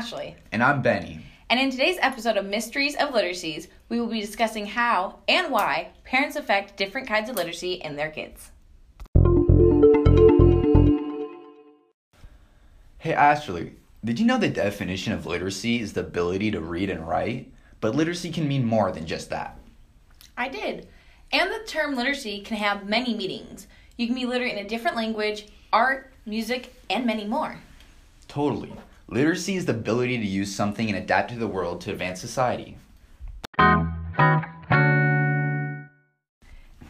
Ashley. And I'm Benny. And in today's episode of Mysteries of Literacies, we will be discussing how and why parents affect different kinds of literacy in their kids. Hey Ashley, did you know the definition of literacy is the ability to read and write? But literacy can mean more than just that. I did. And the term literacy can have many meanings. You can be literate in a different language, art, music, and many more. Totally. Literacy is the ability to use something and adapt to the world to advance society.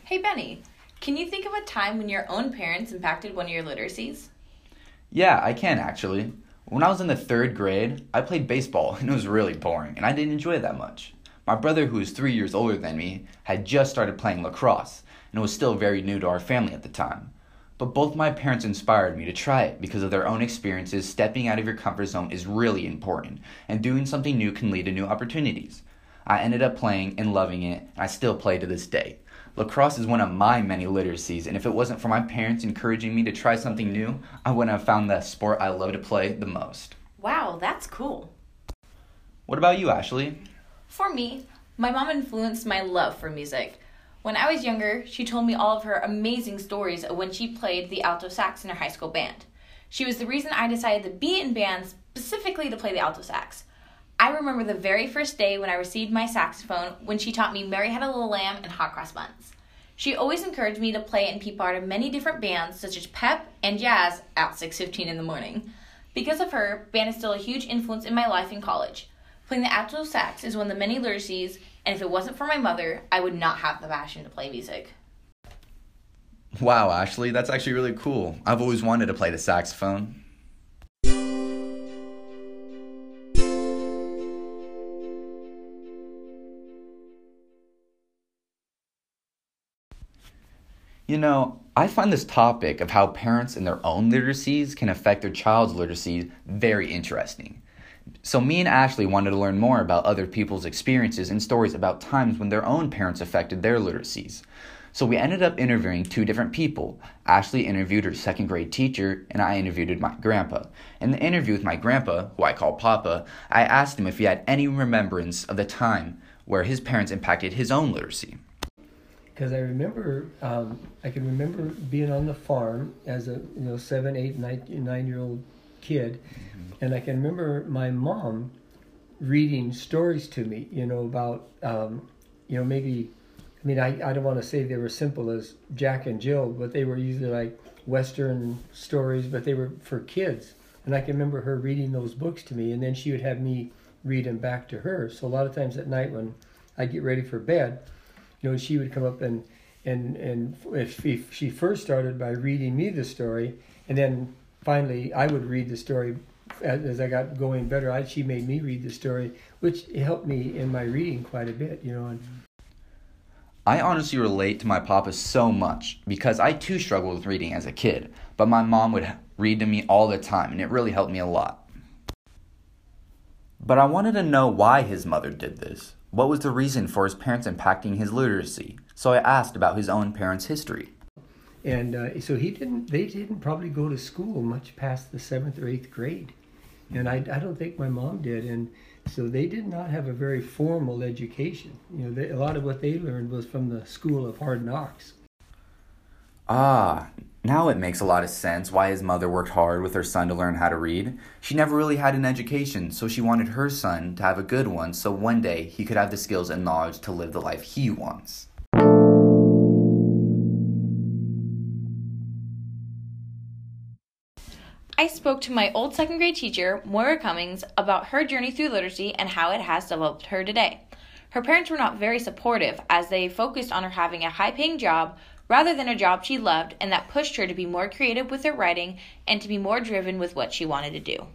Hey Benny, can you think of a time when your own parents impacted one of your literacies? Yeah, I can actually. When I was in the third grade, I played baseball and it was really boring and I didn't enjoy it that much. My brother, who is three years older than me, had just started playing lacrosse and it was still very new to our family at the time. But both my parents inspired me to try it because of their own experiences. Stepping out of your comfort zone is really important, and doing something new can lead to new opportunities. I ended up playing and loving it, and I still play to this day. Lacrosse is one of my many literacies, and if it wasn't for my parents encouraging me to try something new, I wouldn't have found the sport I love to play the most. Wow, that's cool. What about you, Ashley? For me, my mom influenced my love for music. When I was younger, she told me all of her amazing stories of when she played the alto sax in her high school band. She was the reason I decided to be in band specifically to play the alto sax. I remember the very first day when I received my saxophone when she taught me Mary Had a Little Lamb and Hot Cross Buns. She always encouraged me to play and be part of many different bands such as pep and jazz at 6:15 in the morning. Because of her, band is still a huge influence in my life in college. Playing the alto sax is one of the many literacies and if it wasn't for my mother, I would not have the passion to play music. Wow, Ashley, that's actually really cool. I've always wanted to play the saxophone. You know, I find this topic of how parents and their own literacies can affect their child's literacy very interesting. So, me and Ashley wanted to learn more about other people's experiences and stories about times when their own parents affected their literacies. So, we ended up interviewing two different people. Ashley interviewed her second grade teacher, and I interviewed my grandpa. In the interview with my grandpa, who I call Papa, I asked him if he had any remembrance of the time where his parents impacted his own literacy. Because I remember, um, I can remember being on the farm as a you know seven, eight, nine, nine year old kid, mm-hmm. and I can remember my mom reading stories to me. You know about um, you know maybe I mean I, I don't want to say they were simple as Jack and Jill, but they were usually like Western stories, but they were for kids. And I can remember her reading those books to me, and then she would have me read them back to her. So a lot of times at night when I'd get ready for bed, you know, she would come up and and and if, if she first started by reading me the story, and then finally I would read the story as, as I got going better. I, she made me read the story, which helped me in my reading quite a bit, you know. And, I honestly relate to my papa so much because I too struggled with reading as a kid, but my mom would read to me all the time and it really helped me a lot. But I wanted to know why his mother did this. What was the reason for his parents impacting his literacy? So I asked about his own parents' history and uh, so he didn't they didn't probably go to school much past the seventh or eighth grade. And I, I don't think my mom did. And so they did not have a very formal education. You know they, a lot of what they learned was from the school of hard knocks. Ah now it makes a lot of sense why his mother worked hard with her son to learn how to read. She never really had an education so she wanted her son to have a good one so one day he could have the skills and knowledge to live the life he wants I spoke to my old second grade teacher, Moira Cummings, about her journey through literacy and how it has developed her today. Her parents were not very supportive as they focused on her having a high paying job rather than a job she loved and that pushed her to be more creative with her writing and to be more driven with what she wanted to do.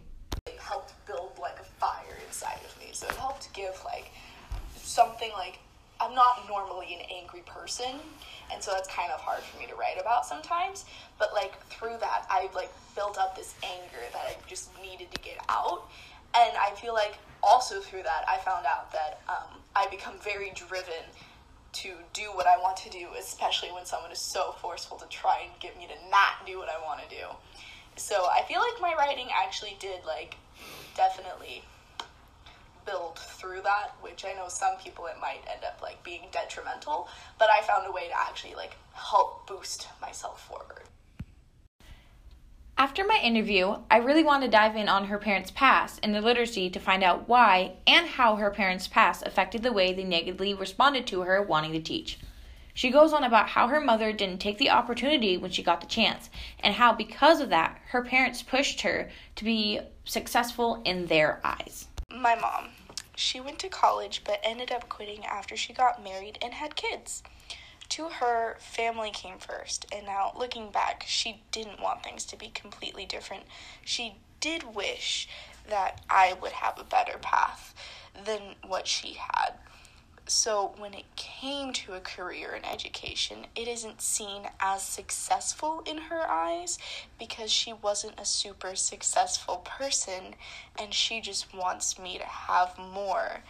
It helped build like a fire inside of me. So it helped give like something like not normally an angry person and so that's kind of hard for me to write about sometimes but like through that I've like built up this anger that i just needed to get out and i feel like also through that i found out that um, i become very driven to do what i want to do especially when someone is so forceful to try and get me to not do what i want to do. So i feel like my writing actually did like definitely that, which I know some people it might end up like being detrimental, but I found a way to actually like help boost myself forward. After my interview, I really wanted to dive in on her parents' past and their literacy to find out why and how her parents' past affected the way they negatively responded to her wanting to teach. She goes on about how her mother didn't take the opportunity when she got the chance, and how because of that, her parents pushed her to be successful in their eyes. My mom, she went to college but ended up quitting after she got married and had kids. To her, family came first, and now looking back, she didn't want things to be completely different. She did wish that I would have a better path than what she had. So, when it came to a career in education, it isn't seen as successful in her eyes because she wasn't a super successful person and she just wants me to have more.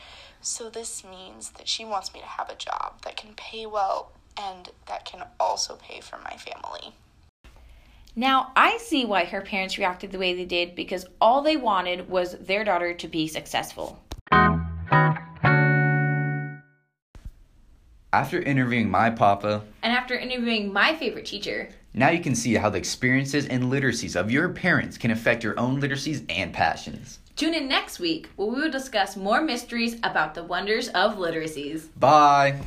So, this means that she wants me to have a job that can pay well and that can also pay for my family. Now, I see why her parents reacted the way they did because all they wanted was their daughter to be successful. After interviewing my papa, And after interviewing my favorite teacher, now you can see how the experiences and literacies of your parents can affect your own literacies and passions. tune in next week where we will discuss more mysteries about the wonders of literacies. Bye.